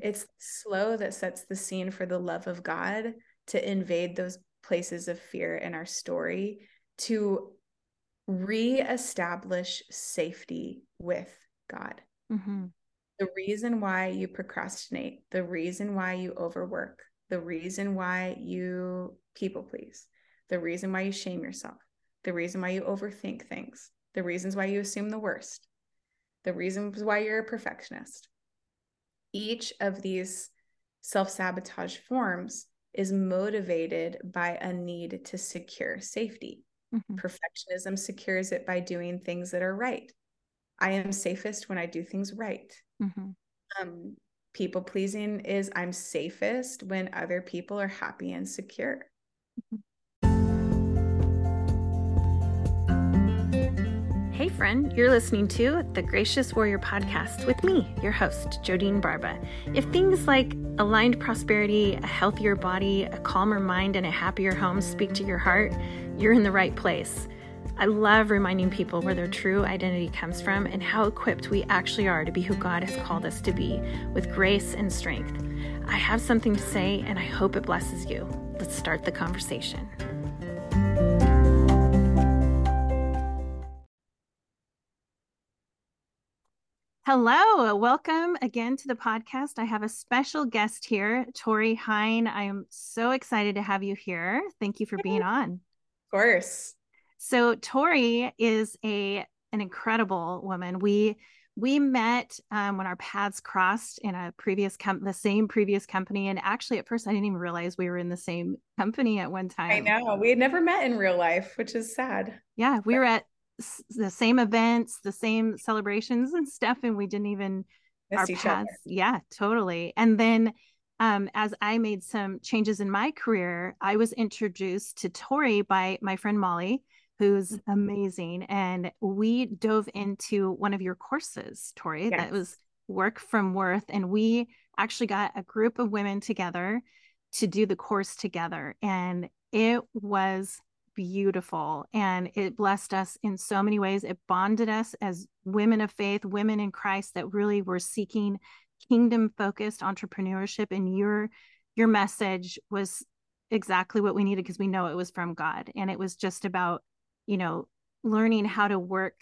It's slow that sets the scene for the love of God to invade those places of fear in our story to reestablish safety with God. Mm-hmm. The reason why you procrastinate, the reason why you overwork, the reason why you people please, the reason why you shame yourself, the reason why you overthink things, the reasons why you assume the worst, the reasons why you're a perfectionist. Each of these self sabotage forms is motivated by a need to secure safety. Mm-hmm. Perfectionism secures it by doing things that are right. I am safest when I do things right. Mm-hmm. Um, people pleasing is I'm safest when other people are happy and secure. Mm-hmm. Hey, friend, you're listening to the Gracious Warrior podcast with me, your host, Jodeen Barba. If things like aligned prosperity, a healthier body, a calmer mind, and a happier home speak to your heart, you're in the right place. I love reminding people where their true identity comes from and how equipped we actually are to be who God has called us to be with grace and strength. I have something to say, and I hope it blesses you. Let's start the conversation. Hello, welcome again to the podcast. I have a special guest here, Tori Hein. I am so excited to have you here. Thank you for being on. Of course. So Tori is a an incredible woman. We we met um, when our paths crossed in a previous com- the same previous company, and actually at first I didn't even realize we were in the same company at one time. I know we had never met in real life, which is sad. Yeah, we were at the same events, the same celebrations and stuff, and we didn't even our paths. Other. Yeah, totally. And then um, as I made some changes in my career, I was introduced to Tori by my friend Molly, who's mm-hmm. amazing, and we dove into one of your courses, Tori. Yes. That was Work from Worth, and we actually got a group of women together to do the course together, and it was beautiful and it blessed us in so many ways. It bonded us as women of faith, women in Christ that really were seeking kingdom focused entrepreneurship and your your message was exactly what we needed because we know it was from God and it was just about you know learning how to work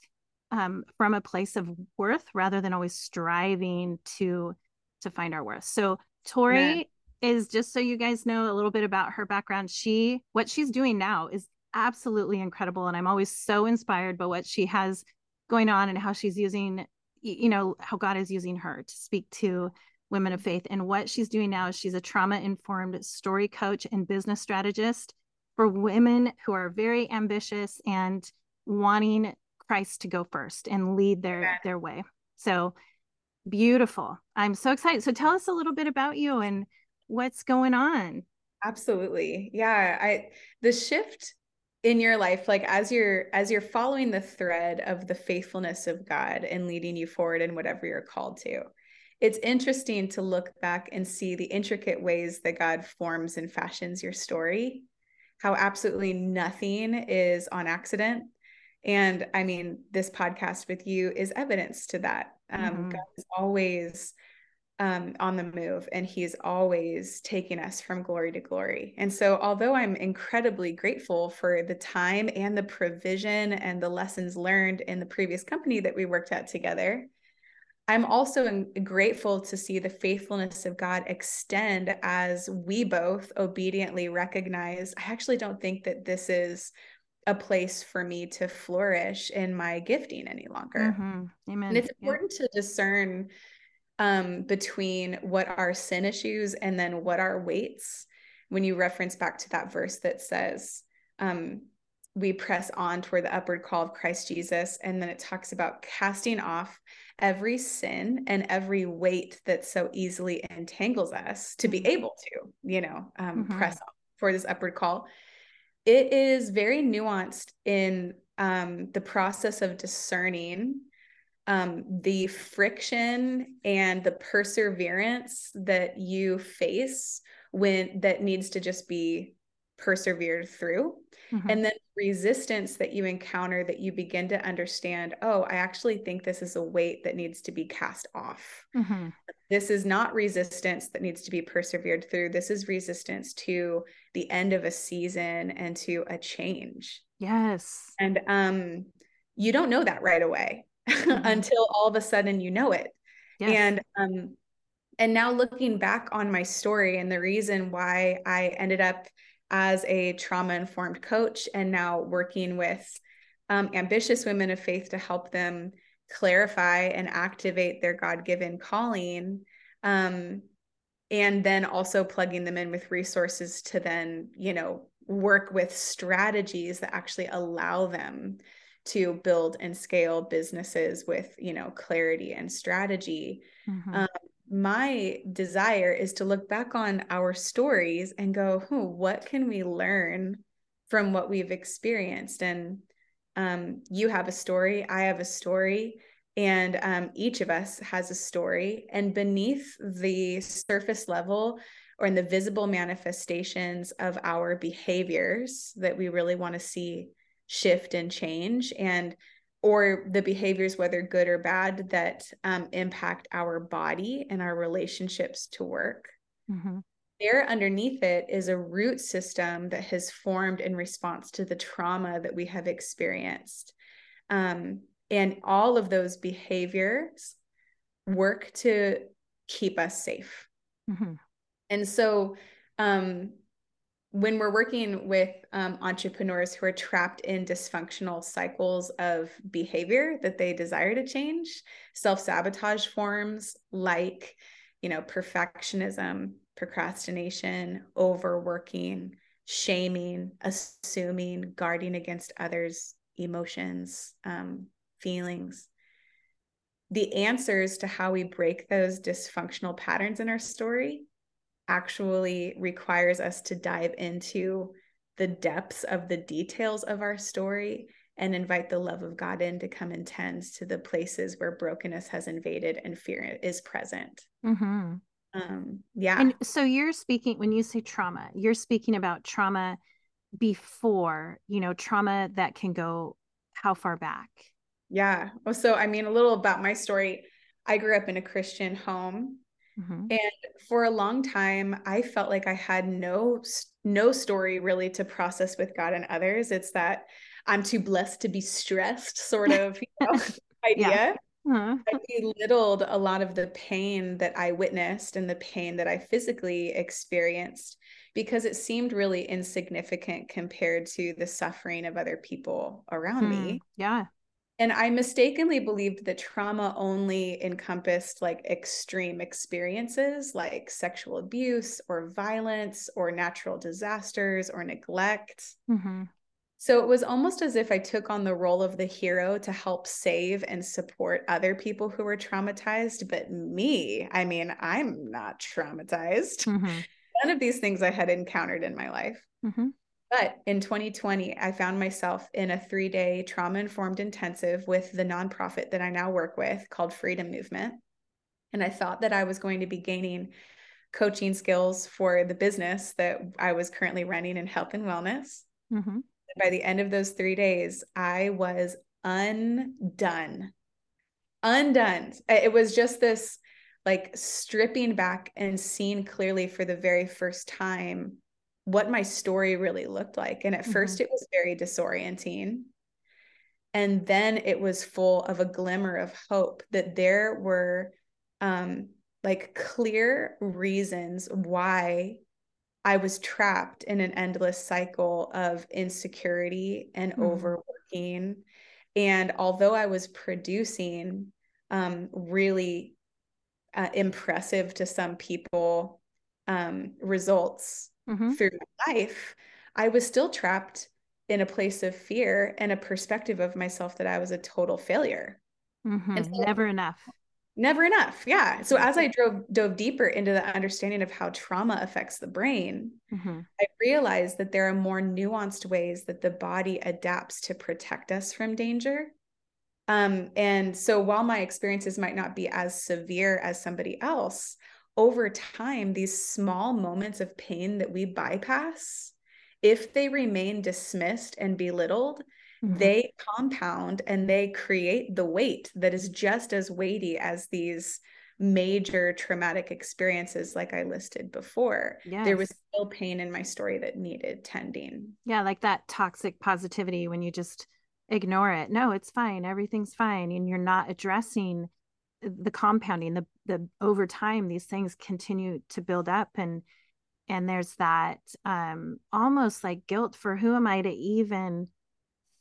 um, from a place of worth rather than always striving to to find our worth. So Tori yeah. is just so you guys know a little bit about her background. She what she's doing now is absolutely incredible and i'm always so inspired by what she has going on and how she's using you know how god is using her to speak to women of faith and what she's doing now is she's a trauma informed story coach and business strategist for women who are very ambitious and wanting christ to go first and lead their their way. So beautiful. I'm so excited. So tell us a little bit about you and what's going on. Absolutely. Yeah i the shift in your life like as you're as you're following the thread of the faithfulness of god and leading you forward in whatever you're called to it's interesting to look back and see the intricate ways that god forms and fashions your story how absolutely nothing is on accident and i mean this podcast with you is evidence to that um, mm-hmm. god is always um, on the move and he's always taking us from glory to glory. And so, although I'm incredibly grateful for the time and the provision and the lessons learned in the previous company that we worked at together, I'm also grateful to see the faithfulness of God extend as we both obediently recognize I actually don't think that this is a place for me to flourish in my gifting any longer. Mm-hmm. Amen. And it's important yeah. to discern um, between what are sin issues and then what are weights. When you reference back to that verse that says, um, we press on toward the upward call of Christ Jesus. And then it talks about casting off every sin and every weight that so easily entangles us to be mm-hmm. able to, you know, um, mm-hmm. press on for this upward call. It is very nuanced in um, the process of discerning um, the friction and the perseverance that you face when that needs to just be persevered through. Mm-hmm. And then resistance that you encounter that you begin to understand, oh, I actually think this is a weight that needs to be cast off. Mm-hmm. This is not resistance that needs to be persevered through. This is resistance to the end of a season and to a change. Yes. And um you don't know that right away mm-hmm. until all of a sudden you know it. Yes. And um and now looking back on my story and the reason why I ended up as a trauma informed coach and now working with um, ambitious women of faith to help them clarify and activate their God given calling. Um, and then also plugging them in with resources to then, you know, work with strategies that actually allow them to build and scale businesses with, you know, clarity and strategy. Mm-hmm. Um, my desire is to look back on our stories and go, hmm, what can we learn from what we've experienced? And um, you have a story, I have a story, and um, each of us has a story. And beneath the surface level or in the visible manifestations of our behaviors that we really want to see shift and change, and or the behaviors, whether good or bad, that um, impact our body and our relationships to work. Mm-hmm. There, underneath it, is a root system that has formed in response to the trauma that we have experienced. Um, and all of those behaviors work to keep us safe. Mm-hmm. And so, um, when we're working with um, entrepreneurs who are trapped in dysfunctional cycles of behavior that they desire to change, self sabotage forms like, you know, perfectionism, procrastination, overworking, shaming, assuming, guarding against others' emotions, um, feelings. The answers to how we break those dysfunctional patterns in our story actually requires us to dive into the depths of the details of our story and invite the love of God in to come and tend to the places where brokenness has invaded and fear is present. Mm-hmm. Um, yeah. And so you're speaking, when you say trauma, you're speaking about trauma before, you know, trauma that can go how far back? Yeah. Well, so I mean, a little about my story. I grew up in a Christian home Mm-hmm. And for a long time, I felt like I had no no story really to process with God and others. It's that I'm too blessed to be stressed sort of you know, idea. Uh-huh. I belittled a lot of the pain that I witnessed and the pain that I physically experienced because it seemed really insignificant compared to the suffering of other people around mm, me. Yeah. And I mistakenly believed that trauma only encompassed like extreme experiences like sexual abuse or violence or natural disasters or neglect. Mm-hmm. So it was almost as if I took on the role of the hero to help save and support other people who were traumatized. But me, I mean, I'm not traumatized. Mm-hmm. None of these things I had encountered in my life. Mm-hmm. But in 2020, I found myself in a three day trauma informed intensive with the nonprofit that I now work with called Freedom Movement. And I thought that I was going to be gaining coaching skills for the business that I was currently running in health and wellness. Mm-hmm. By the end of those three days, I was undone. Undone. It was just this like stripping back and seeing clearly for the very first time what my story really looked like. And at mm-hmm. first, it was very disorienting. And then it was full of a glimmer of hope that there were um, like clear reasons why I was trapped in an endless cycle of insecurity and mm-hmm. overworking. And although I was producing um, really uh, impressive to some people um, results mm-hmm. through life, I was still trapped in a place of fear and a perspective of myself that I was a total failure. Mm-hmm. So, never enough. Never enough. Yeah. So as I drove dove deeper into the understanding of how trauma affects the brain, mm-hmm. I realized that there are more nuanced ways that the body adapts to protect us from danger. Um, and so while my experiences might not be as severe as somebody else, over time, these small moments of pain that we bypass if they remain dismissed and belittled, mm-hmm. they compound and they create the weight that is just as weighty as these major traumatic experiences like I listed before. Yes. There was still pain in my story that needed tending. Yeah, like that toxic positivity when you just ignore it. No, it's fine. Everything's fine and you're not addressing the compounding the the over time these things continue to build up and and there's that um almost like guilt for who am I to even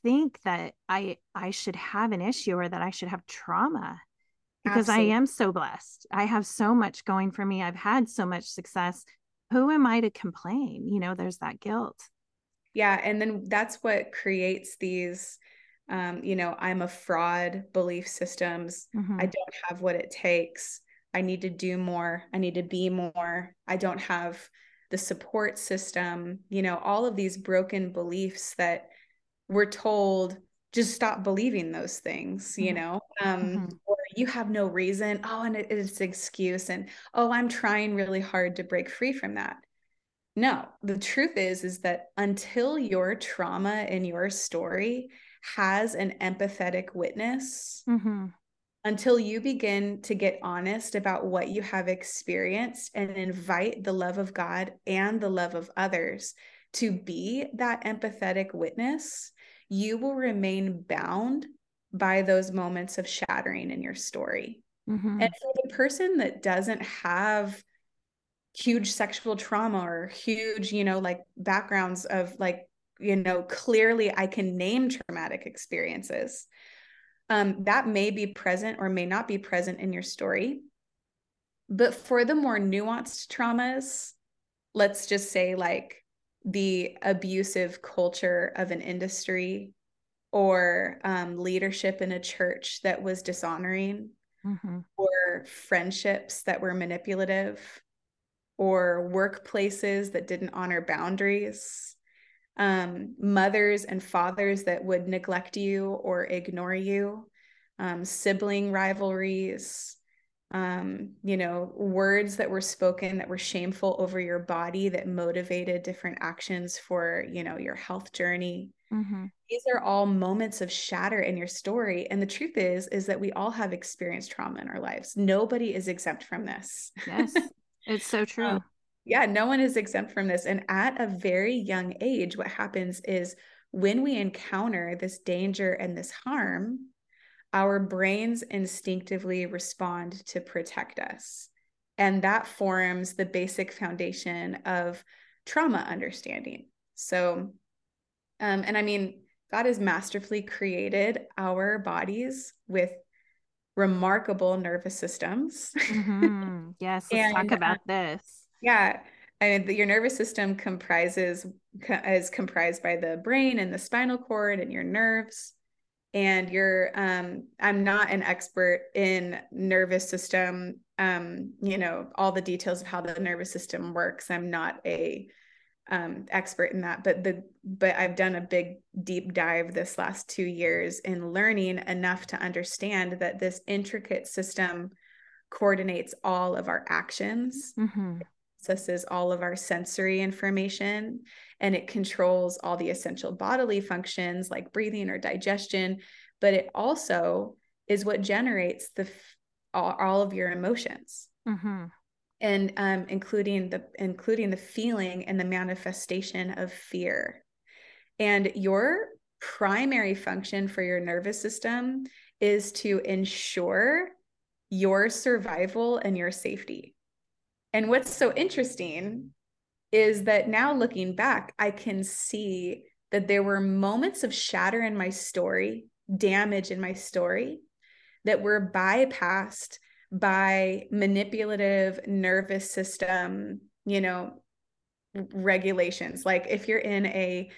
think that I I should have an issue or that I should have trauma because Absolutely. I am so blessed. I have so much going for me. I've had so much success. Who am I to complain? You know, there's that guilt. Yeah. And then that's what creates these, um, you know, I'm a fraud belief systems. Mm-hmm. I don't have what it takes. I need to do more. I need to be more. I don't have the support system, you know, all of these broken beliefs that we're told just stop believing those things, you mm-hmm. know, um, mm-hmm. or you have no reason. Oh, and it, it's an excuse. And oh, I'm trying really hard to break free from that. No, the truth is, is that until your trauma and your story has an empathetic witness, mm-hmm. until you begin to get honest about what you have experienced and invite the love of God and the love of others to be that empathetic witness, you will remain bound by those moments of shattering in your story. Mm-hmm. And for the person that doesn't have huge sexual trauma or huge, you know, like backgrounds of like, you know, clearly I can name traumatic experiences. Um, that may be present or may not be present in your story. But for the more nuanced traumas, let's just say like the abusive culture of an industry or um, leadership in a church that was dishonoring mm-hmm. or friendships that were manipulative or workplaces that didn't honor boundaries um, mothers and fathers that would neglect you or ignore you um, sibling rivalries um, you know, words that were spoken that were shameful over your body that motivated different actions for, you know, your health journey. Mm-hmm. These are all moments of shatter in your story. And the truth is, is that we all have experienced trauma in our lives. Nobody is exempt from this. Yes, it's so true. Yeah, no one is exempt from this. And at a very young age, what happens is when we encounter this danger and this harm, our brains instinctively respond to protect us. And that forms the basic foundation of trauma understanding. So, um, and I mean, God has masterfully created our bodies with remarkable nervous systems. Mm-hmm. Yes, let's and, talk about this. Yeah. I mean, your nervous system comprises is comprised by the brain and the spinal cord and your nerves and you're um i'm not an expert in nervous system um you know all the details of how the nervous system works i'm not a um expert in that but the but i've done a big deep dive this last 2 years in learning enough to understand that this intricate system coordinates all of our actions mm-hmm. Processes all of our sensory information and it controls all the essential bodily functions like breathing or digestion but it also is what generates the all, all of your emotions. Mm-hmm. and um, including the including the feeling and the manifestation of fear. And your primary function for your nervous system is to ensure your survival and your safety and what's so interesting is that now looking back, I can see that there were moments of shatter in my story, damage in my story that were bypassed by manipulative nervous system, you know, regulations. Like if you're in a,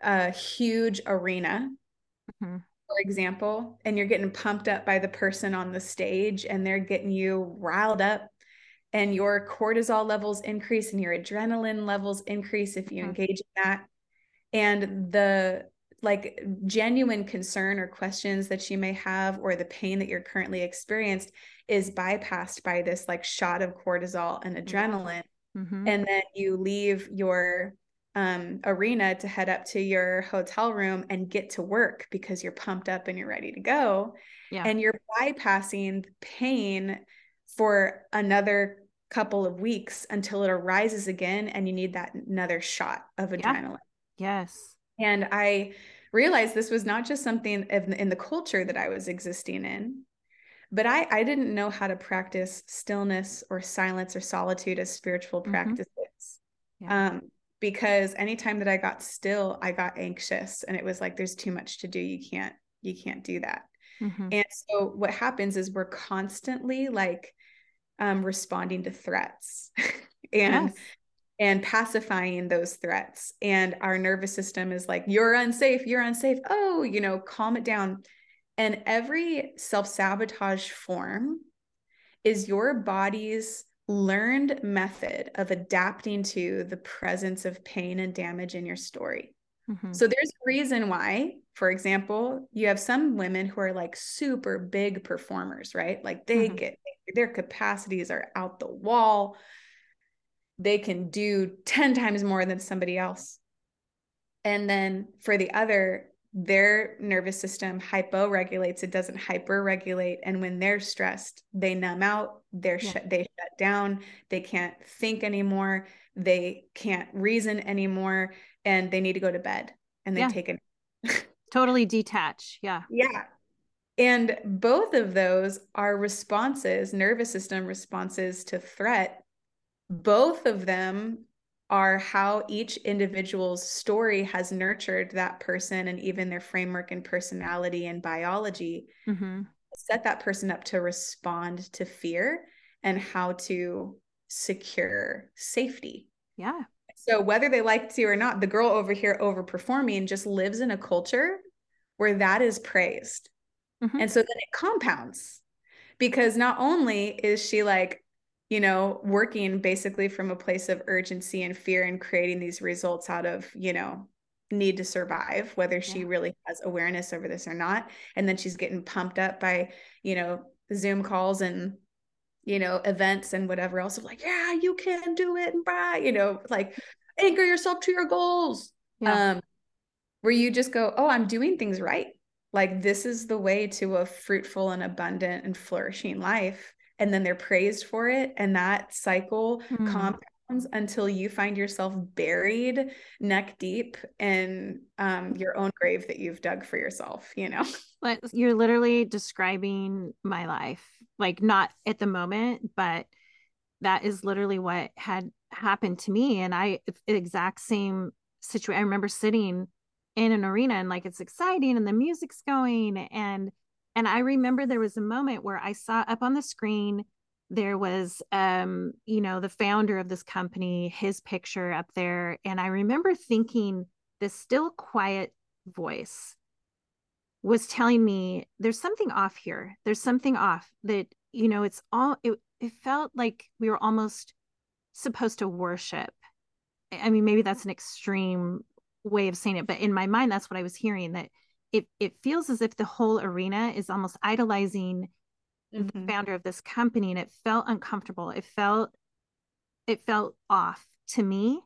a huge arena, mm-hmm. for example, and you're getting pumped up by the person on the stage and they're getting you riled up and your cortisol levels increase and your adrenaline levels increase if you mm-hmm. engage in that and the like genuine concern or questions that you may have or the pain that you're currently experienced is bypassed by this like shot of cortisol and adrenaline mm-hmm. and then you leave your um, arena to head up to your hotel room and get to work because you're pumped up and you're ready to go. Yeah. And you're bypassing pain for another couple of weeks until it arises again and you need that another shot of adrenaline. Yeah. Yes. And I realized this was not just something in the culture that I was existing in, but I, I didn't know how to practice stillness or silence or solitude as spiritual mm-hmm. practices. Yeah. Um, because anytime that I got still, I got anxious and it was like, there's too much to do. You can't, you can't do that. Mm-hmm. And so what happens is we're constantly like um, responding to threats and yes. and pacifying those threats. And our nervous system is like, you're unsafe, you're unsafe. Oh, you know, calm it down. And every self-sabotage form is your body's learned method of adapting to the presence of pain and damage in your story. Mm-hmm. So there's a reason why, for example, you have some women who are like super big performers, right? Like they mm-hmm. get their capacities are out the wall. They can do 10 times more than somebody else. And then for the other, their nervous system hypo-regulates it doesn't hyper-regulate and when they're stressed they numb out they're yeah. shut they shut down they can't think anymore they can't reason anymore and they need to go to bed and they yeah. take it totally detach yeah yeah and both of those are responses nervous system responses to threat both of them are how each individual's story has nurtured that person and even their framework and personality and biology mm-hmm. set that person up to respond to fear and how to secure safety yeah so whether they like to or not the girl over here overperforming just lives in a culture where that is praised mm-hmm. and so then it compounds because not only is she like you know, working basically from a place of urgency and fear and creating these results out of, you know, need to survive, whether she yeah. really has awareness over this or not. And then she's getting pumped up by, you know, Zoom calls and, you know, events and whatever else of like, yeah, you can do it. And blah, you know, like anchor yourself to your goals. Yeah. Um, where you just go, oh, I'm doing things right. Like this is the way to a fruitful and abundant and flourishing life and then they're praised for it and that cycle mm. compounds until you find yourself buried neck deep in um, your own grave that you've dug for yourself you know but you're literally describing my life like not at the moment but that is literally what had happened to me. And i exact same situation i remember sitting in an arena and like it's exciting and the music's going. And and I remember there was a moment where I saw up on the screen there was um you know the founder of this company his picture up there. And I remember thinking this still quiet voice was telling me there's something off here there's something off that you know it's all it, it felt like we were almost supposed to worship i mean maybe that's an extreme way of saying it but in my mind that's what i was hearing that it it feels as if the whole arena is almost idolizing mm-hmm. the founder of this company and it felt uncomfortable it felt it felt off to me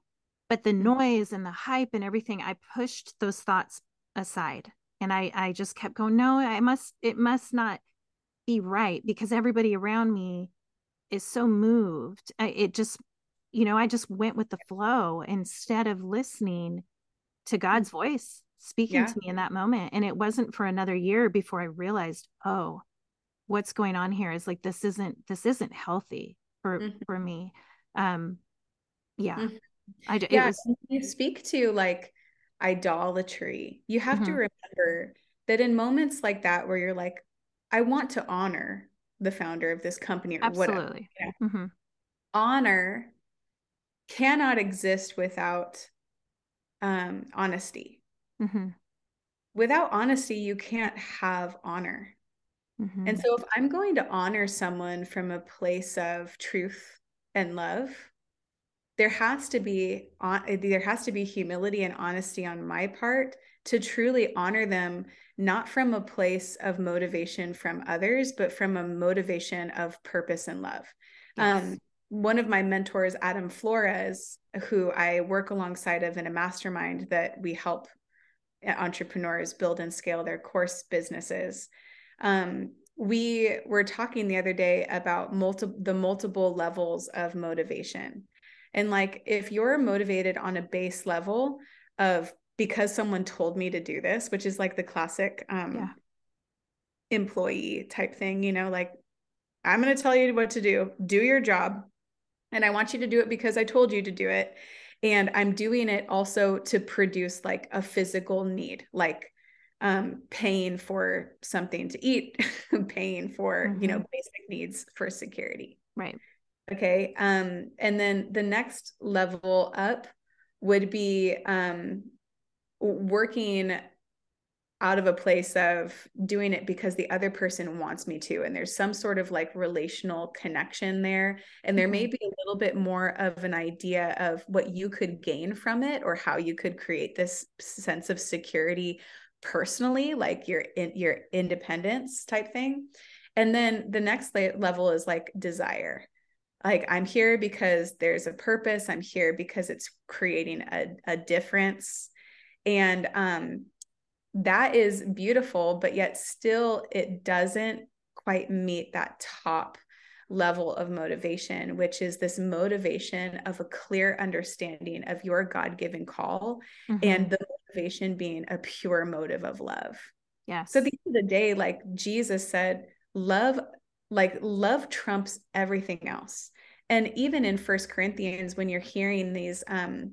but the mm-hmm. noise and the hype and everything i pushed those thoughts aside and i i just kept going no i must it must not be right because everybody around me is so moved I, it just you know i just went with the flow instead of listening to god's mm-hmm. voice speaking yeah. to me in that moment. And it wasn't for another year before I realized, oh, what's going on here is like this isn't this isn't healthy for mm-hmm. for me. Um yeah. Mm-hmm. I yeah, was, you speak to like idolatry. You have mm-hmm. to remember that in moments like that where you're like, I want to honor the founder of this company or Absolutely. whatever. You know? mm-hmm. Honor cannot exist without um, honesty. Mm-hmm. Without honesty, you can't have honor. Mm-hmm. And so, if I'm going to honor someone from a place of truth and love, there has to be there has to be humility and honesty on my part to truly honor them not from a place of motivation from others but from a motivation of purpose and love yes. um, one of my mentors, Adam Flores, who I work alongside of in a mastermind that we help entrepreneurs build and scale their course businesses. Um, we were talking the other day about multiple the multiple levels of motivation. And like if you're motivated on a base level of because someone told me to do this, which is like the classic um, yeah. employee type thing, you know, like I'm going to tell you what to do, do your job. And I want you to do it because I told you to do it. And I'm doing it also to produce like a physical need, like um, paying for something to eat, paying for, mm-hmm. you know, mm-hmm. basic needs for security. Right. Okay. Um, and then the next level up would be um, working out of a place of doing it because the other person wants me to and there's some sort of like relational connection there and there may mm-hmm. be a little bit more of an idea of what you could gain from it or how you could create this sense of security personally like your in your independence type thing and then the next level is like desire like i'm here because there's a purpose i'm here because it's creating a, a difference and um, that is beautiful, but yet still it doesn't quite meet that top level of motivation, which is this motivation of a clear understanding of your God given call mm-hmm. and the motivation being a pure motive of love. Yeah. So at the end of the day, like Jesus said, love, like love trumps everything else. And even in First Corinthians, when you're hearing these, um,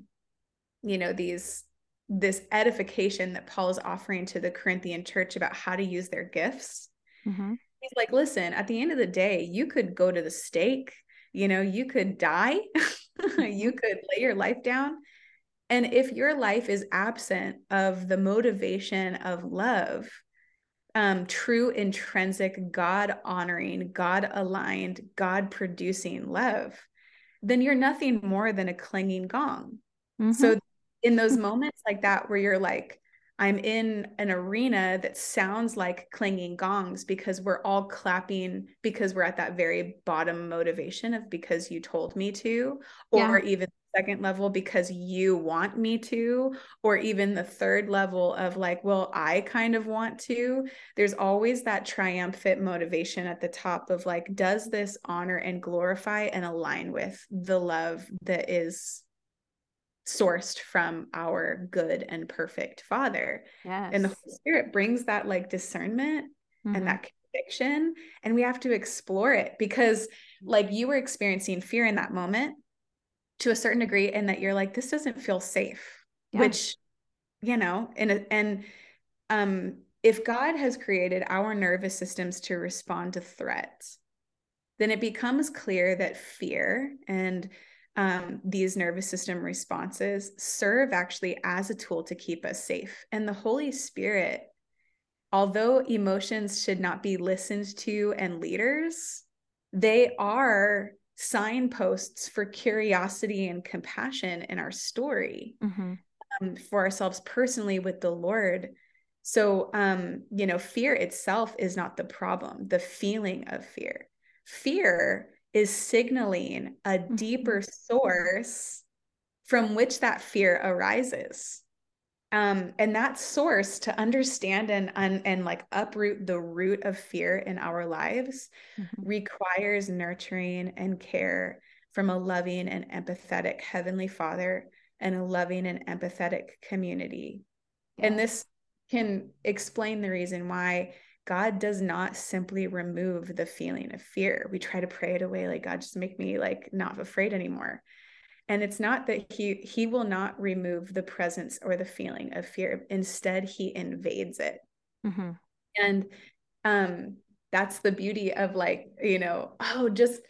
you know, these this edification that Paul is offering to the Corinthian church about how to use their gifts. Mm-hmm. He's like, listen, at the end of the day, you could go to the stake, you know, you could die, you could lay your life down. And if your life is absent of the motivation of love, um, true, intrinsic, God honoring, God aligned, God producing love, then you're nothing more than a clanging gong. Mm-hmm. So in those moments like that where you're like i'm in an arena that sounds like clanging gongs because we're all clapping because we're at that very bottom motivation of because you told me to or yeah. even second level because you want me to or even the third level of like well i kind of want to there's always that triumphant motivation at the top of like does this honor and glorify and align with the love that is sourced from our good and perfect father yes. and the holy spirit brings that like discernment mm-hmm. and that conviction and we have to explore it because like you were experiencing fear in that moment to a certain degree and that you're like this doesn't feel safe yeah. which you know and and um if god has created our nervous systems to respond to threats then it becomes clear that fear and um, these nervous system responses serve actually as a tool to keep us safe. And the Holy Spirit, although emotions should not be listened to and leaders, they are signposts for curiosity and compassion in our story mm-hmm. um, for ourselves personally with the Lord. So, um, you know, fear itself is not the problem, the feeling of fear. Fear is signaling a mm-hmm. deeper source from which that fear arises. Um, and that source to understand and, and and like uproot the root of fear in our lives mm-hmm. requires nurturing and care from a loving and empathetic heavenly father and a loving and empathetic community yeah. and this can explain the reason why God does not simply remove the feeling of fear. We try to pray it away like God just make me like not afraid anymore. And it's not that he he will not remove the presence or the feeling of fear. Instead, he invades it. Mm-hmm. And um that's the beauty of like, you know, oh, just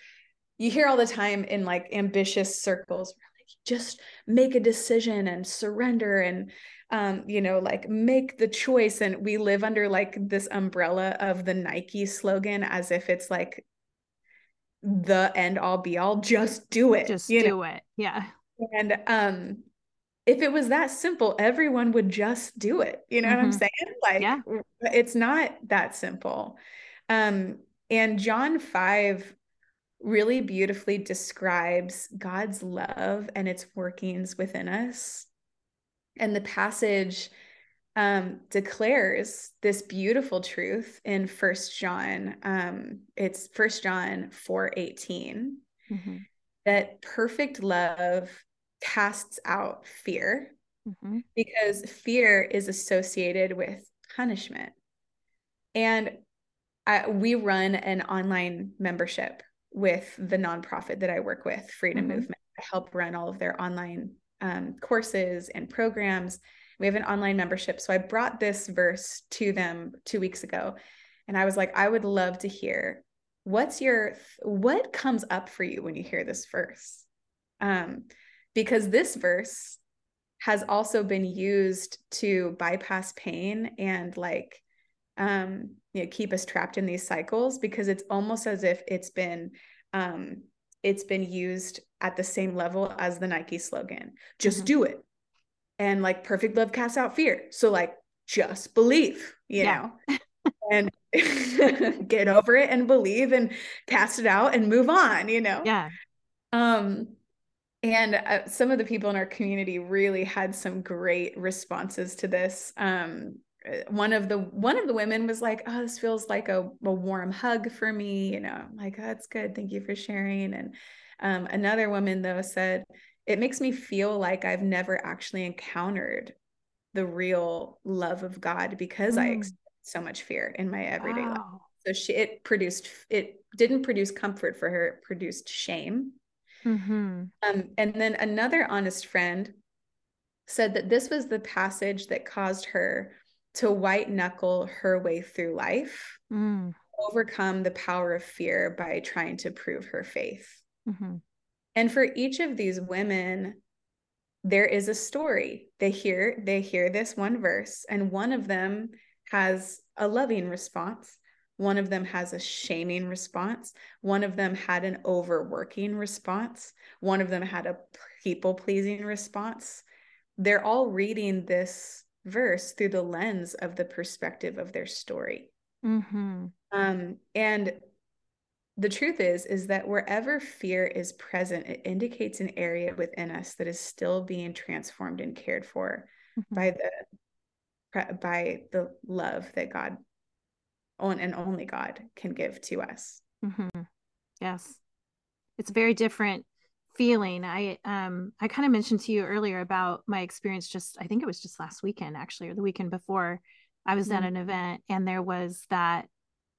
you hear all the time in like ambitious circles like just make a decision and surrender and um, you know, like make the choice. And we live under like this umbrella of the Nike slogan as if it's like the end all be all, just do it. Just do know? it. Yeah. And um if it was that simple, everyone would just do it. You know mm-hmm. what I'm mm-hmm. saying? Like yeah. it's not that simple. Um, and John 5 really beautifully describes God's love and its workings within us. And the passage um, declares this beautiful truth in First John. Um, it's First John four eighteen mm-hmm. that perfect love casts out fear mm-hmm. because fear is associated with punishment. And I, we run an online membership with the nonprofit that I work with, Freedom mm-hmm. Movement. I help run all of their online um, courses and programs. We have an online membership. So I brought this verse to them two weeks ago. And I was like, I would love to hear what's your, what comes up for you when you hear this verse? Um, because this verse has also been used to bypass pain and like um you know keep us trapped in these cycles because it's almost as if it's been um it's been used at the same level as the Nike slogan just mm-hmm. do it and like perfect love casts out fear. So like just believe you yeah. know and get over it and believe and cast it out and move on you know? Yeah. Um and uh, some of the people in our community really had some great responses to this. Um, uh, one of the one of the women was like oh this feels like a, a warm hug for me you know? I'm like oh, that's good. Thank you for sharing. And um, another woman though said it makes me feel like i've never actually encountered the real love of god because mm. i experienced so much fear in my everyday wow. life so she it produced it didn't produce comfort for her it produced shame mm-hmm. um, and then another honest friend said that this was the passage that caused her to white knuckle her way through life, mm. overcome the power of fear by trying to prove her faith. Mm-hmm. And for each of these women, there is a story. They hear they hear this one verse, and one of them has a loving response. One of them has a shaming response. One of them had an overworking response. One of them had a people pleasing response. They're all reading this verse through the lens of the perspective of their story. Mm-hmm. Um, and the truth is, is that wherever fear is present, it indicates an area within us that is still being transformed and cared for mm-hmm. by the by the love that God on and only God can give to us. Mm-hmm. Yes, it's a very different feeling i um i kind of mentioned to you earlier about my experience just i think it was just last weekend actually or the weekend before i was mm-hmm. at an event and there was that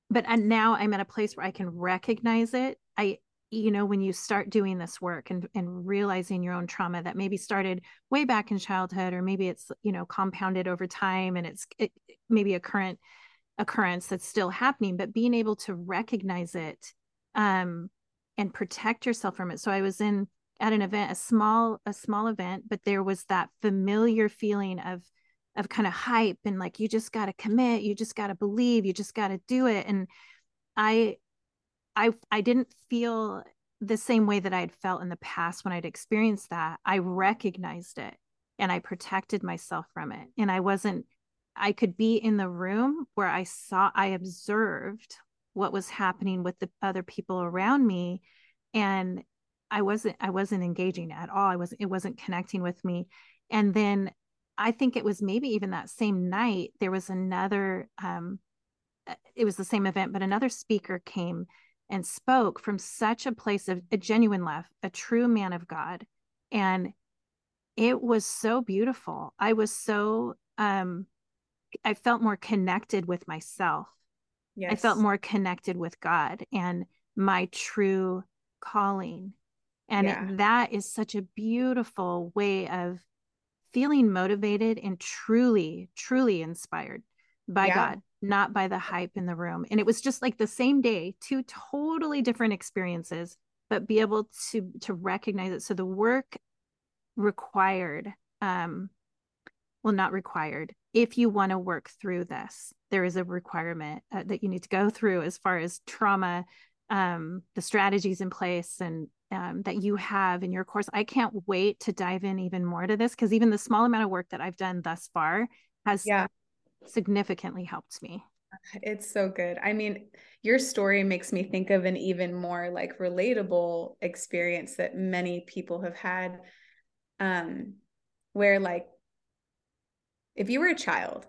but and now i'm at a place where i can recognize it i you know when you start doing this work and and realizing your own trauma that maybe started way back in childhood or maybe it's you know compounded over time and it's it, maybe a current occurrence that's still happening but being able to recognize it um and protect yourself from it. So I was in at an event, a small, a small event, but there was that familiar feeling of of kind of hype and like you just got to commit, you just got to believe, you just got to do it. And I I I didn't feel the same way that I had felt in the past when I'd experienced that. I recognized it and I protected myself from it. And I wasn't I could be in the room where I saw I observed what was happening with the other people around me and i wasn't i wasn't engaging at all i wasn't it wasn't connecting with me and then i think it was maybe even that same night there was another um uh, it was the same event but another speaker came and spoke from such a place of a genuine love a true man of god and it was so beautiful i was so um i felt more connected with myself Yes. I felt more connected with God and my true calling. And yeah. it, that is such a beautiful way of feeling motivated and truly, truly inspired by yeah. God, not by the hype in the room. And it was just like the same day, two totally different experiences, but be able to to recognize it. So the work required, um, well, not required, if you want to work through this there is a requirement uh, that you need to go through as far as trauma um, the strategies in place and um, that you have in your course i can't wait to dive in even more to this because even the small amount of work that i've done thus far has yeah. significantly helped me It's so good. I mean, your story makes me think of an even more like relatable experience that many people have had um where like if you were a child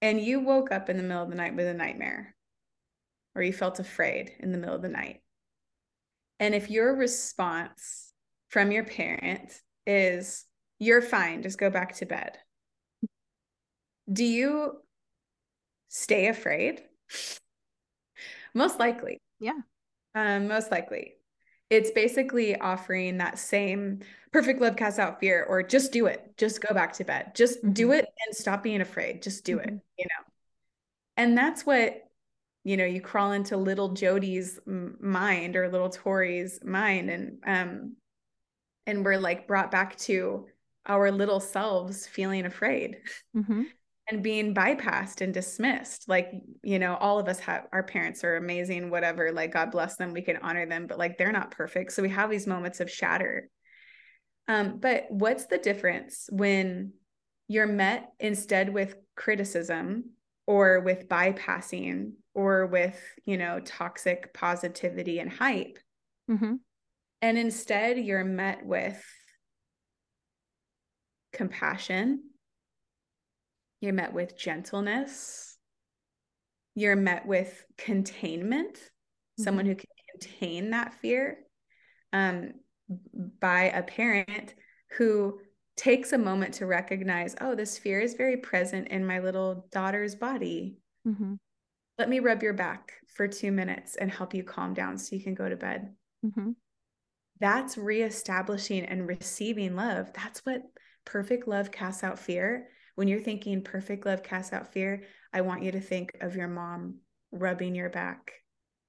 and you woke up in the middle of the night with a nightmare or you felt afraid in the middle of the night and if your response from your parent is you're fine just go back to bed do you stay afraid most likely. Yeah. Um, most likely. It's basically offering that same perfect love casts out fear, or just do it. Just go back to bed. Just mm-hmm. do it and stop being afraid. Just do mm-hmm. it, you know? And that's what, you know, you crawl into little Jody's mind or little Tori's mind and, um, and we're like brought back to our little selves feeling afraid. Mm-hmm. and being bypassed and dismissed. Like you know all of us have our parents are amazing whatever like god bless them we can honor them but like they're not perfect. So we have these moments of shatter. Um but what's the difference when you're met instead with criticism or with bypassing or with you know toxic positivity and hype mm-hmm. and instead you're met with compassion you're met with gentleness. You're met with containment, mm-hmm. someone who can contain that fear um, by a parent who takes a moment to recognize, oh, this fear is very present in my little daughter's body. Mm-hmm. Let me rub your back for two minutes and help you calm down so you can go to bed. Mm-hmm. That's reestablishing and receiving love. That's what perfect love casts out fear when you're thinking perfect love casts out fear, I want you to think of your mom rubbing your back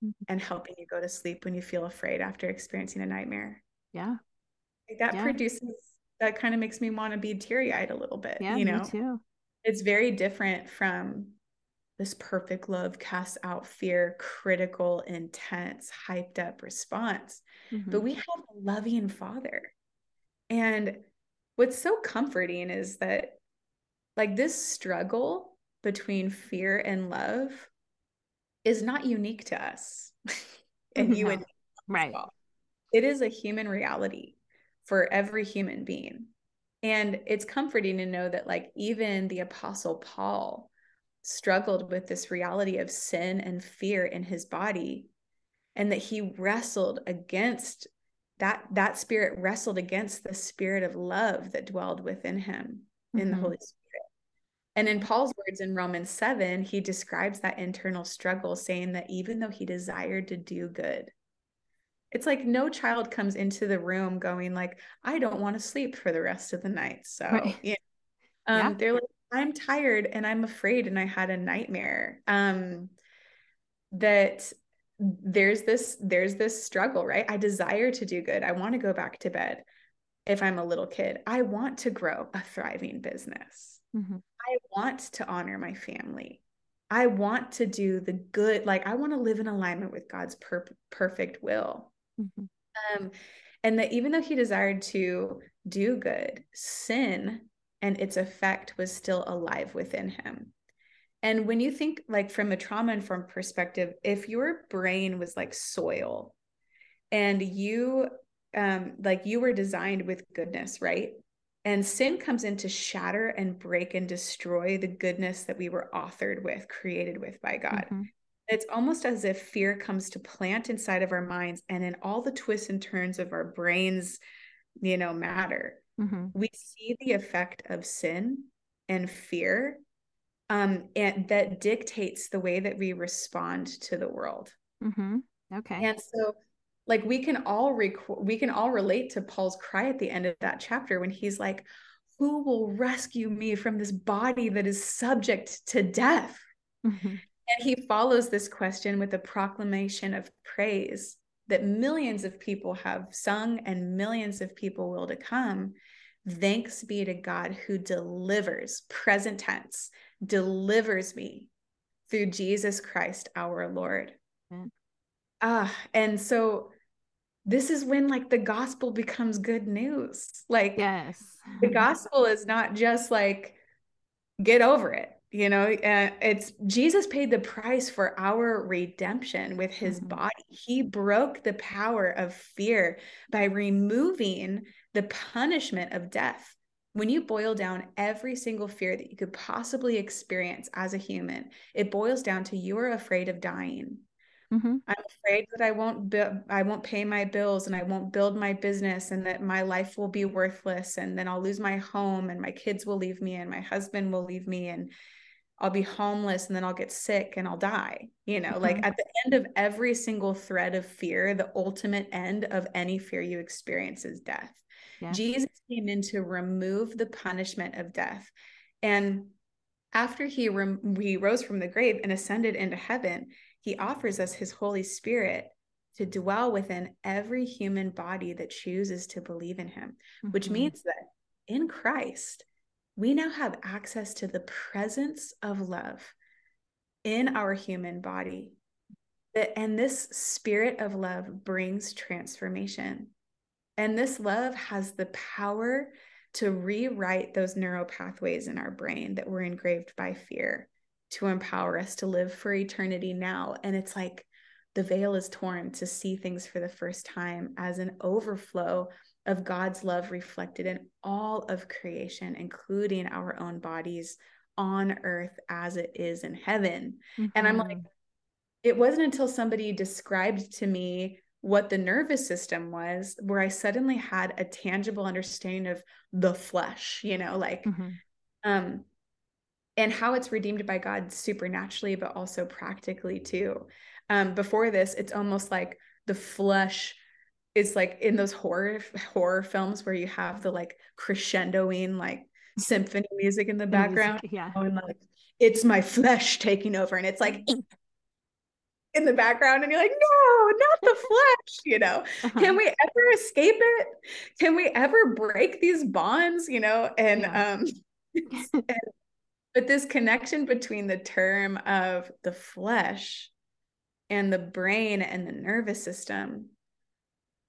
mm-hmm. and helping you go to sleep when you feel afraid after experiencing a nightmare. Yeah. Like that yeah. produces that kind of makes me want to be teary-eyed a little bit. Yeah, you know, me too. It's very different from this perfect love casts out fear, critical, intense, hyped up response. Mm-hmm. But we have a loving father. And what's so comforting is that like this struggle between fear and love is not unique to us and you no. and right it is a human reality for every human being and it's comforting to know that like even the apostle paul struggled with this reality of sin and fear in his body and that he wrestled against that that spirit wrestled against the spirit of love that dwelled within him mm-hmm. in the mm-hmm. holy spirit and in Paul's words in Romans 7, he describes that internal struggle, saying that even though he desired to do good, it's like no child comes into the room going like, I don't want to sleep for the rest of the night. So right. yeah. Um, yeah. they're like, I'm tired and I'm afraid and I had a nightmare. Um, that there's this there's this struggle, right? I desire to do good. I want to go back to bed if I'm a little kid. I want to grow a thriving business. Mm-hmm. I want to honor my family. I want to do the good, like I want to live in alignment with God's per- perfect will. Mm-hmm. Um, and that even though he desired to do good, sin and its effect was still alive within him. And when you think like from a trauma informed perspective, if your brain was like soil and you um like you were designed with goodness, right? And sin comes in to shatter and break and destroy the goodness that we were authored with, created with by God. Mm-hmm. It's almost as if fear comes to plant inside of our minds and in all the twists and turns of our brains, you know, matter. Mm-hmm. We see the effect of sin and fear um, and that dictates the way that we respond to the world. Mm-hmm. Okay. And so like we can all rec- we can all relate to Paul's cry at the end of that chapter when he's like who will rescue me from this body that is subject to death mm-hmm. and he follows this question with a proclamation of praise that millions of people have sung and millions of people will to come thanks be to God who delivers present tense delivers me through Jesus Christ our Lord Ah, uh, and so this is when like the gospel becomes good news. Like yes. the gospel is not just like get over it. You know uh, it's jesus paid the price for our redemption with his mm-hmm. body he broke the power of fear by removing the punishment of death when you boil down every single fear that you could possibly experience as a human it boils down to you are afraid of dying mm-hmm. i'm afraid that i won't bu- i won't pay my bills and i won't build my business and that my life will be worthless and then i'll lose my home and my kids will leave me and my husband will leave me and I'll be homeless and then I'll get sick and I'll die. You know, mm-hmm. like at the end of every single thread of fear, the ultimate end of any fear you experience is death. Yes. Jesus came in to remove the punishment of death. And after he, rem- he rose from the grave and ascended into heaven, he offers us his Holy Spirit to dwell within every human body that chooses to believe in him, mm-hmm. which means that in Christ, we now have access to the presence of love in our human body. And this spirit of love brings transformation. And this love has the power to rewrite those neural pathways in our brain that were engraved by fear to empower us to live for eternity now. And it's like the veil is torn to see things for the first time as an overflow of God's love reflected in all of creation, including our own bodies on earth as it is in heaven. Mm-hmm. And I'm like, mm-hmm. it wasn't until somebody described to me what the nervous system was where I suddenly had a tangible understanding of the flesh, you know, like, mm-hmm. um, and how it's redeemed by God supernaturally, but also practically too. Um, before this, it's almost like the flesh is like in those horror horror films where you have the like crescendoing like symphony music in the background. Music, yeah. And like it's my flesh taking over and it's like in the background and you're like no not the flesh you know uh-huh. can we ever escape it can we ever break these bonds you know and yeah. um and, but this connection between the term of the flesh and the brain and the nervous system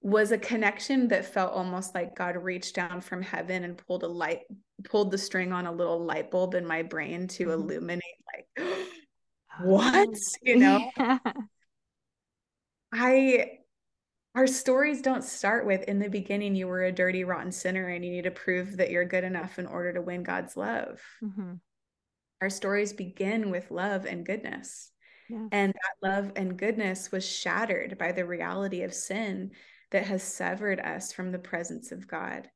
was a connection that felt almost like God reached down from heaven and pulled a light, pulled the string on a little light bulb in my brain to mm-hmm. illuminate, like, what? You know? Yeah. I, our stories don't start with in the beginning, you were a dirty, rotten sinner and you need to prove that you're good enough in order to win God's love. Mm-hmm. Our stories begin with love and goodness. Yeah. And that love and goodness was shattered by the reality of sin that has severed us from the presence of God.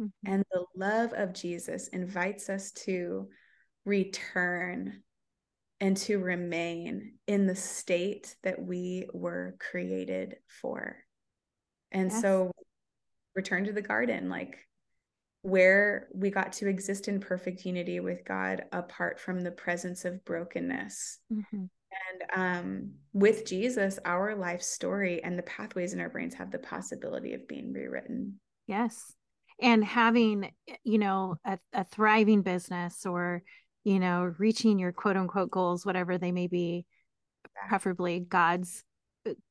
Mm-hmm. And the love of Jesus invites us to return and to remain in the state that we were created for. And yes. so return to the garden, like where we got to exist in perfect unity with God apart from the presence of brokenness. Mm-hmm. And um, with Jesus, our life story and the pathways in our brains have the possibility of being rewritten. Yes. And having, you know, a, a thriving business or, you know, reaching your quote unquote goals, whatever they may be, preferably God's,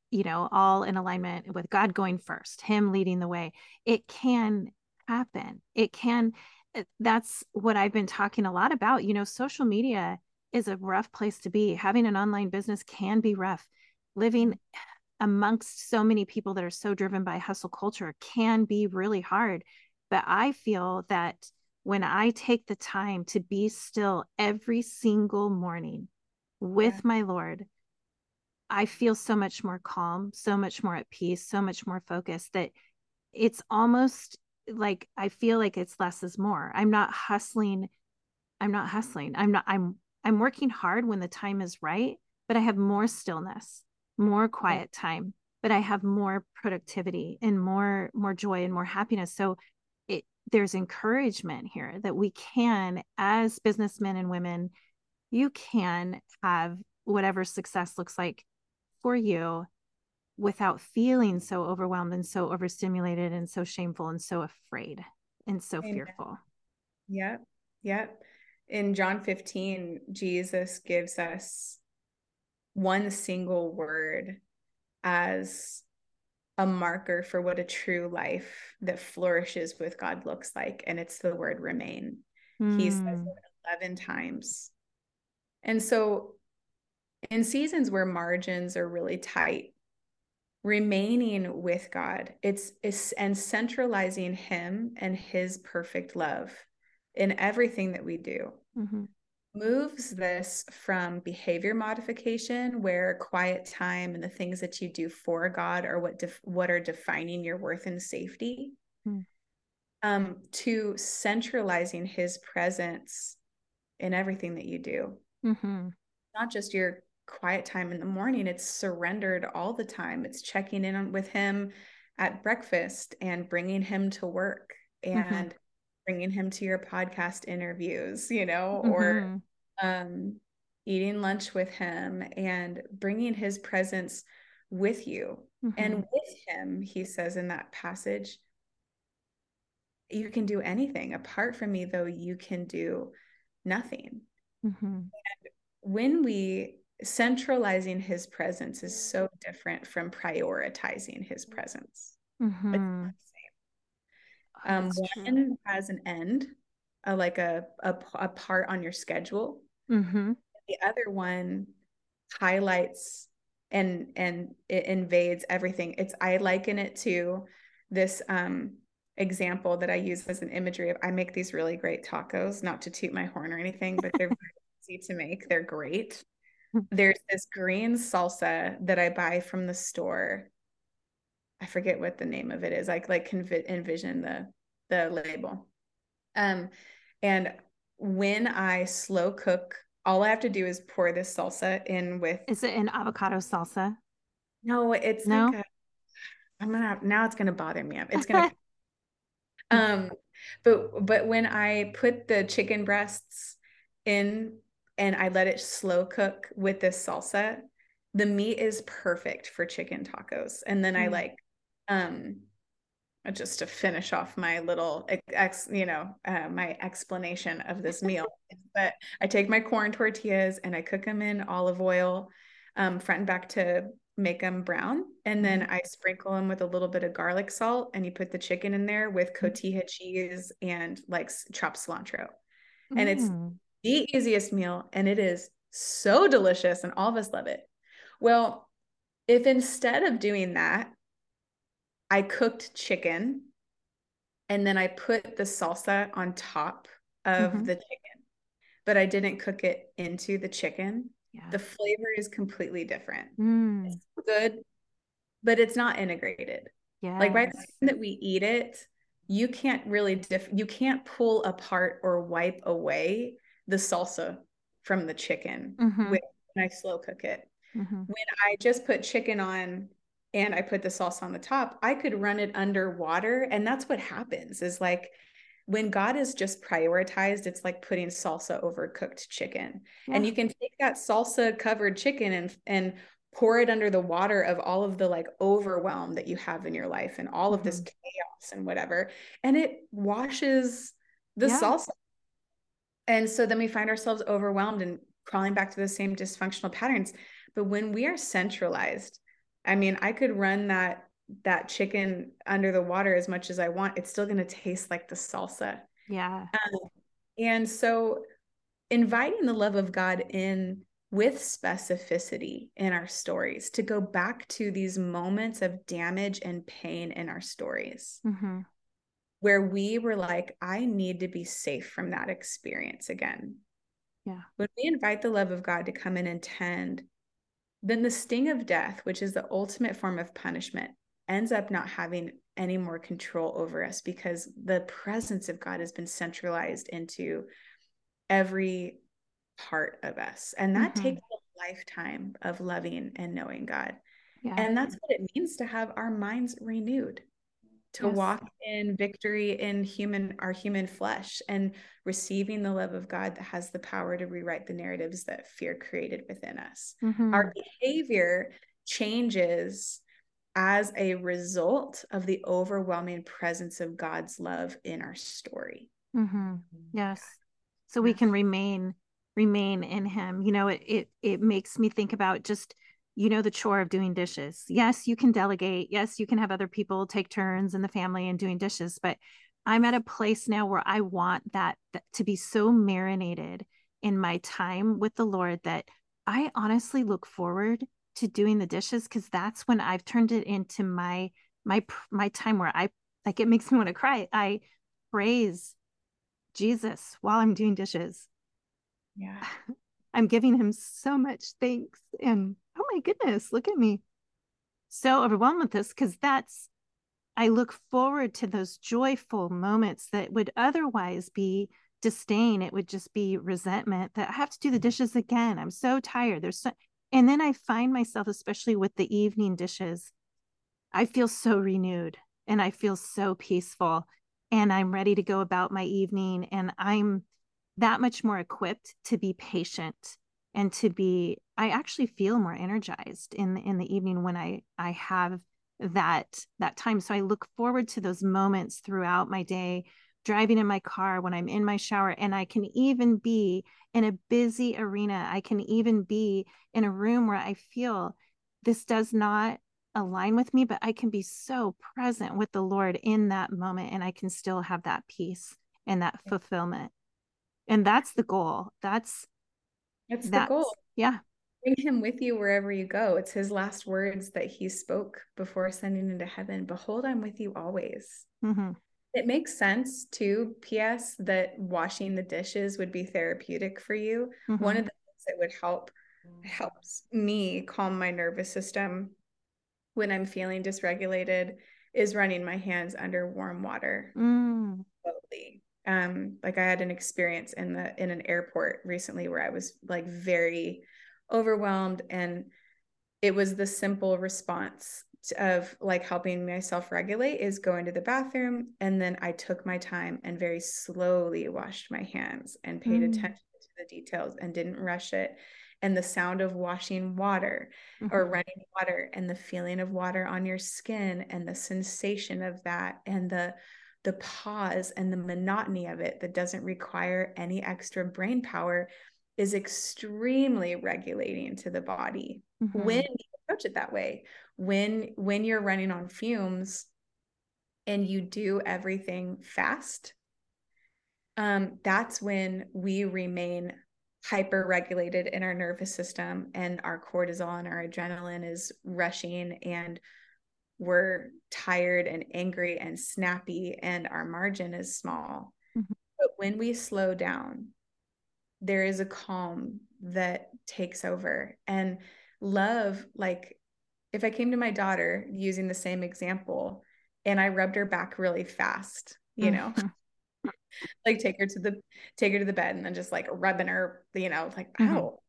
you know, all in alignment with God going first, Him leading the way. It can happen. It can. Uh, that's what I've been talking a lot about. You know, social media is a rough place to be. Having an online business can be rough. Living amongst so many people that are so driven by hustle culture can be really hard. But I feel that when I take the time to be still every single morning with yeah. my Lord, I feel so much more calm, so much more at peace, so much more focused that it's almost like I feel like it's less is more. I'm not hustling. I'm not hustling. I'm not, I'm I'm working hard when the time is right, but I have more stillness, more quiet time, but I have more productivity and more more joy and more happiness. So it there's encouragement here that we can as businessmen and women you can have whatever success looks like for you without feeling so overwhelmed and so overstimulated and so shameful and so afraid and so Amen. fearful. Yep. Yep in John 15, Jesus gives us one single word as a marker for what a true life that flourishes with God looks like. And it's the word remain. Mm. He says hmm. it 11 times. And so in seasons where margins are really tight, remaining with God, it's, it's and centralizing him and his perfect love in everything that we do. Mm-hmm. Moves this from behavior modification, where quiet time and the things that you do for God are what def- what are defining your worth and safety, mm. um, to centralizing His presence in everything that you do. Mm-hmm. Not just your quiet time in the morning; it's surrendered all the time. It's checking in with Him at breakfast and bringing Him to work mm-hmm. and. Bringing him to your podcast interviews, you know, mm-hmm. or um, eating lunch with him and bringing his presence with you. Mm-hmm. And with him, he says in that passage, you can do anything. Apart from me, though, you can do nothing. Mm-hmm. And when we centralizing his presence is so different from prioritizing his presence. Mm-hmm. Oh, um, one has an end, uh, like a, a, a part on your schedule. Mm-hmm. The other one highlights and and it invades everything. It's I liken it to this um example that I use as an imagery of I make these really great tacos, not to toot my horn or anything, but they're easy to make. They're great. Hmm. There's this green salsa that I buy from the store I forget what the name of it is. I like can envision the the label. Um, and when I slow cook, all I have to do is pour this salsa in with. Is it an avocado salsa? No, it's no. Like a, I'm gonna now. It's gonna bother me. It's gonna. um, but but when I put the chicken breasts in and I let it slow cook with this salsa, the meat is perfect for chicken tacos. And then mm. I like um just to finish off my little ex, you know, uh, my explanation of this meal. but I take my corn tortillas and I cook them in olive oil, um, front and back to make them brown, and then mm-hmm. I sprinkle them with a little bit of garlic salt, and you put the chicken in there with mm-hmm. cotija cheese and like chopped cilantro, and mm. it's the easiest meal, and it is so delicious, and all of us love it. Well, if instead of doing that, I cooked chicken and then I put the salsa on top of mm-hmm. the chicken, but I didn't cook it into the chicken. Yeah. The flavor is completely different. Mm. It's good, but it's not integrated. Yeah. Like by the time that we eat it, you can't really diff you can't pull apart or wipe away the salsa from the chicken mm-hmm. when I slow cook it. Mm-hmm. When I just put chicken on and I put the sauce on the top, I could run it under water. And that's what happens is like when God is just prioritized, it's like putting salsa over cooked chicken. Yeah. And you can take that salsa covered chicken and and pour it under the water of all of the like overwhelm that you have in your life and all of mm-hmm. this chaos and whatever. And it washes the yeah. salsa. And so then we find ourselves overwhelmed and crawling back to the same dysfunctional patterns. But when we are centralized, I mean, I could run that that chicken under the water as much as I want. It's still going to taste like the salsa. Yeah. Um, and so inviting the love of God in with specificity in our stories to go back to these moments of damage and pain in our stories mm-hmm. where we were like, I need to be safe from that experience again. Yeah. When we invite the love of God to come in and tend then the sting of death, which is the ultimate form of punishment, ends up not having any more control over us because the presence of God has been centralized into every part of us. And that mm-hmm. takes a lifetime of loving and knowing God. Yeah. And that's what it means to have our minds renewed to yes. walk in victory in human our human flesh and receiving the love of God that has the power to rewrite the narratives that fear created within us. Mm-hmm. Our behavior changes as a result of the overwhelming presence of God's love in our story. Mm-hmm. Yes. So we can remain remain in him. You know, it it it makes me think about just you know the chore of doing dishes yes you can delegate yes you can have other people take turns in the family and doing dishes but i'm at a place now where i want that, that to be so marinated in my time with the Lord that I honestly look forward to doing the dishes because that's when I've turned it into my my my time where I like it makes me want to cry. I praise Jesus while I'm doing dishes. Yeah. I'm giving him so much thanks and oh my goodness, look at me. So overwhelmed with this because that's I look forward to those joyful moments that would otherwise be disdain. It would just be resentment that I have to do the mm-hmm. dishes again. I'm so tired. There's so, and then I find myself, especially with the evening dishes, I feel so renewed and I feel so peaceful and I'm ready to go about my evening and I'm that much more equipped to be patient and to be I actually feel more energized in in the evening when I I have that that time. So i look forward to those moments throughout my day driving in my car when i'm in my shower and i can even be in a busy arena. I can even be in a room where i feel this does not align with me but i can be so present with the lord in that moment and i can still have that peace and that fulfillment and that's the goal that's that's, that's the goal yeah Bring him with you wherever you go. It's his last words that he spoke before ascending into heaven. Behold, I'm with you always. Mm-hmm. It makes sense too, P.S., that washing the dishes would be therapeutic for you. Mm-hmm. One of the things that would help helps me calm my nervous system when I'm feeling dysregulated is running my hands under warm water mm. slowly. Um, like I had an experience in the in an airport recently where I was like very overwhelmed and it was the simple response of like helping myself regulate is going to the bathroom and then i took my time and very slowly washed my hands and paid mm. attention to the details and didn't rush it and the sound of washing water mm-hmm. or running water and the feeling of water on your skin and the sensation of that and the the pause and the monotony of it that doesn't require any extra brain power is extremely regulating to the body mm-hmm. when you approach it that way when when you're running on fumes and you do everything fast um, that's when we remain hyper regulated in our nervous system and our cortisol and our adrenaline is rushing and we're tired and angry and snappy and our margin is small mm-hmm. but when we slow down there is a calm that takes over and love like if i came to my daughter using the same example and i rubbed her back really fast you know mm-hmm. like take her to the take her to the bed and then just like rubbing her you know like mm-hmm. oh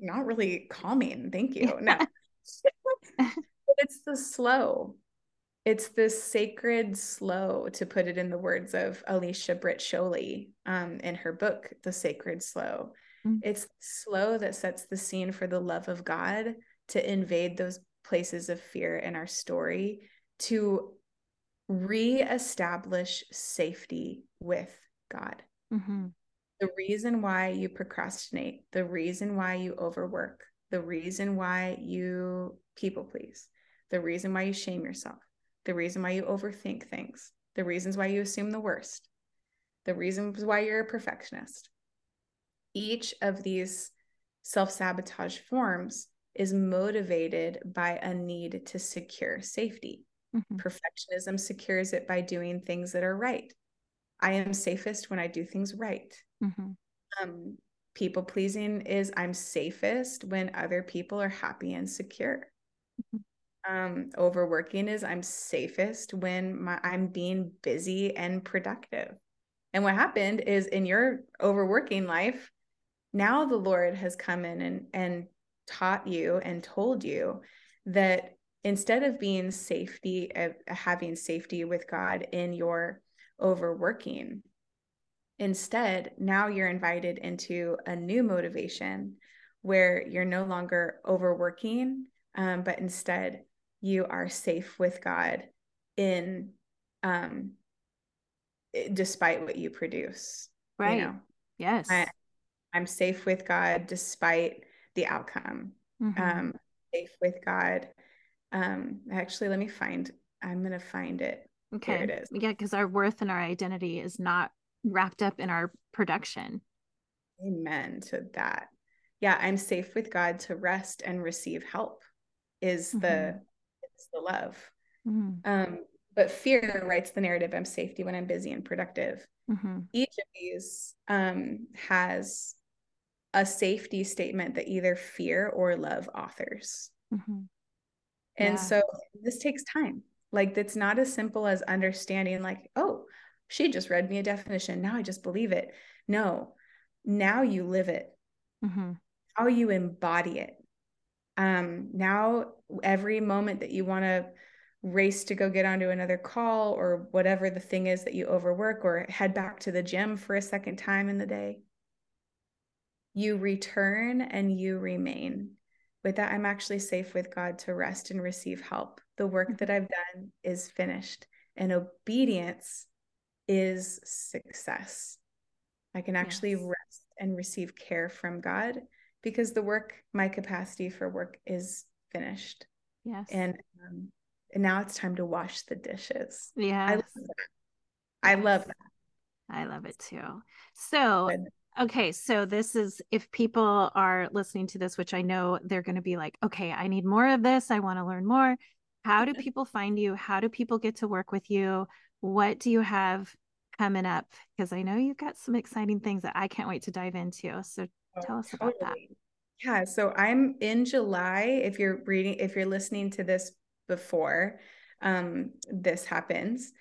not really calming thank you no it's the slow it's this sacred slow to put it in the words of alicia britt chole um, in her book the sacred slow mm-hmm. it's slow that sets the scene for the love of god to invade those places of fear in our story to re-establish safety with god mm-hmm. the reason why you procrastinate the reason why you overwork the reason why you people please the reason why you shame yourself the reason why you overthink things, the reasons why you assume the worst, the reasons why you're a perfectionist. Each of these self sabotage forms is motivated by a need to secure safety. Mm-hmm. Perfectionism secures it by doing things that are right. I am safest when I do things right. Mm-hmm. Um, people pleasing is I'm safest when other people are happy and secure. Mm-hmm um, overworking is I'm safest when my, I'm being busy and productive. And what happened is in your overworking life, now the Lord has come in and, and taught you and told you that instead of being safety, of having safety with God in your overworking, instead, now you're invited into a new motivation where you're no longer overworking, um, but instead you are safe with God in um despite what you produce. Right. You know? Yes. I, am safe with God despite the outcome. Mm-hmm. Um safe with God. Um actually let me find I'm gonna find it. Okay. Here it is. Yeah, because our worth and our identity is not wrapped up in our production. Amen to that. Yeah, I'm safe with God to rest and receive help is mm-hmm. the is the love. Mm-hmm. Um, but fear writes the narrative I'm safety when I'm busy and productive. Mm-hmm. Each of these um, has a safety statement that either fear or love authors. Mm-hmm. And yeah. so this takes time. Like it's not as simple as understanding, like, oh, she just read me a definition. Now I just believe it. No, now you live it. Mm-hmm. How you embody it. Um, now every moment that you want to race to go get onto another call or whatever the thing is that you overwork or head back to the gym for a second time in the day, you return and you remain. With that, I'm actually safe with God to rest and receive help. The work that I've done is finished, and obedience is success. I can actually yes. rest and receive care from God because the work, my capacity for work is finished. Yes. And, um, and now it's time to wash the dishes. Yeah. I love that. I love that. I love it too. So, Good. okay. So, this is if people are listening to this, which I know they're going to be like, okay, I need more of this. I want to learn more. How do people find you? How do people get to work with you? What do you have coming up? Because I know you've got some exciting things that I can't wait to dive into. So, tell us about that. Yeah, so I'm in July. If you're reading, if you're listening to this before um, this happens,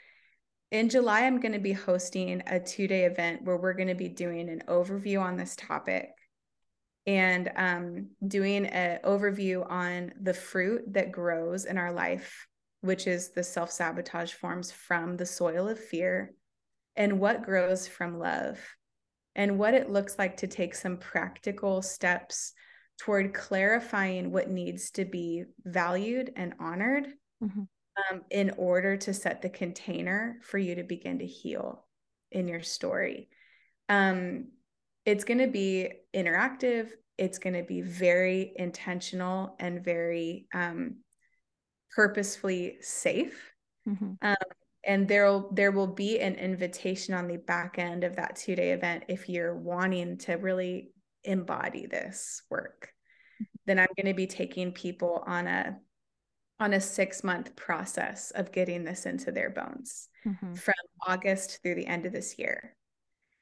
in July, I'm going to be hosting a two day event where we're going to be doing an overview on this topic and um, doing an overview on the fruit that grows in our life, which is the self sabotage forms from the soil of fear, and what grows from love, and what it looks like to take some practical steps toward clarifying what needs to be valued and honored mm-hmm. um, in order to set the container for you to begin to heal in your story. Um, it's going to be interactive. It's going to be very intentional and very um, purposefully safe. Mm-hmm. And there'll there will be an invitation on the back end of that two day event if you're wanting to really embody this work. Then i'm going to be taking people on a on a six month process of getting this into their bones mm-hmm. from august through the end of this year.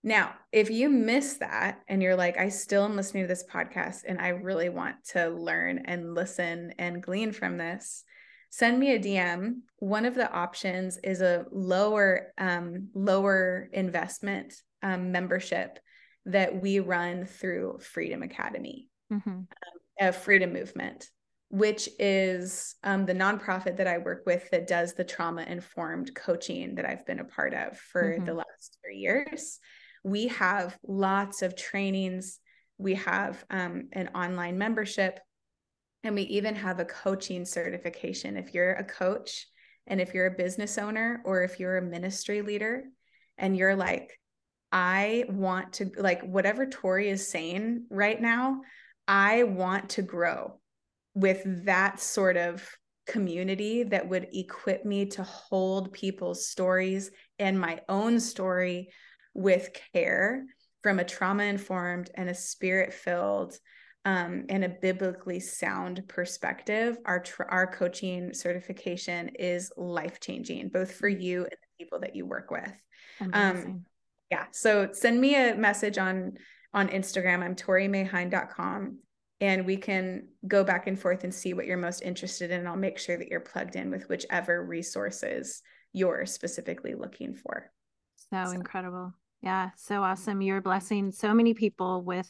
Now if you miss that and you're like i still am listening to this podcast and i really want to learn and listen and glean from this send me a dm one of the options is a lower um, lower investment um, membership that we run through Freedom Academy, mm-hmm. um, a Freedom Movement, which is um, the nonprofit that I work with that does the trauma informed coaching that I've been a part of for mm-hmm. the last three years. We have lots of trainings. We have um, an online membership, and we even have a coaching certification. If you're a coach and if you're a business owner or if you're a ministry leader and you're like, I want to like whatever Tori is saying right now, I want to grow with that sort of community that would equip me to hold people's stories and my own story with care from a trauma informed and a spirit filled um, and a biblically sound perspective. Our tr- our coaching certification is life changing, both for you and the people that you work with. Um, yeah. So send me a message on on Instagram. I'm torimaehein.com and we can go back and forth and see what you're most interested in. I'll make sure that you're plugged in with whichever resources you're specifically looking for. So, so. incredible. Yeah, so awesome. You're blessing so many people with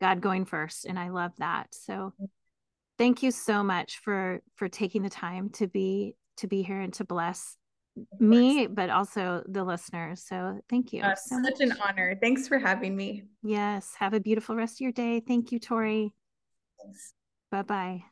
God going first. And I love that. So thank you so much for for taking the time to be to be here and to bless me but also the listeners. So thank you uh, so such much. an honor. Thanks for having me. Yes have a beautiful rest of your day. Thank you tori. Thanks. Bye bye.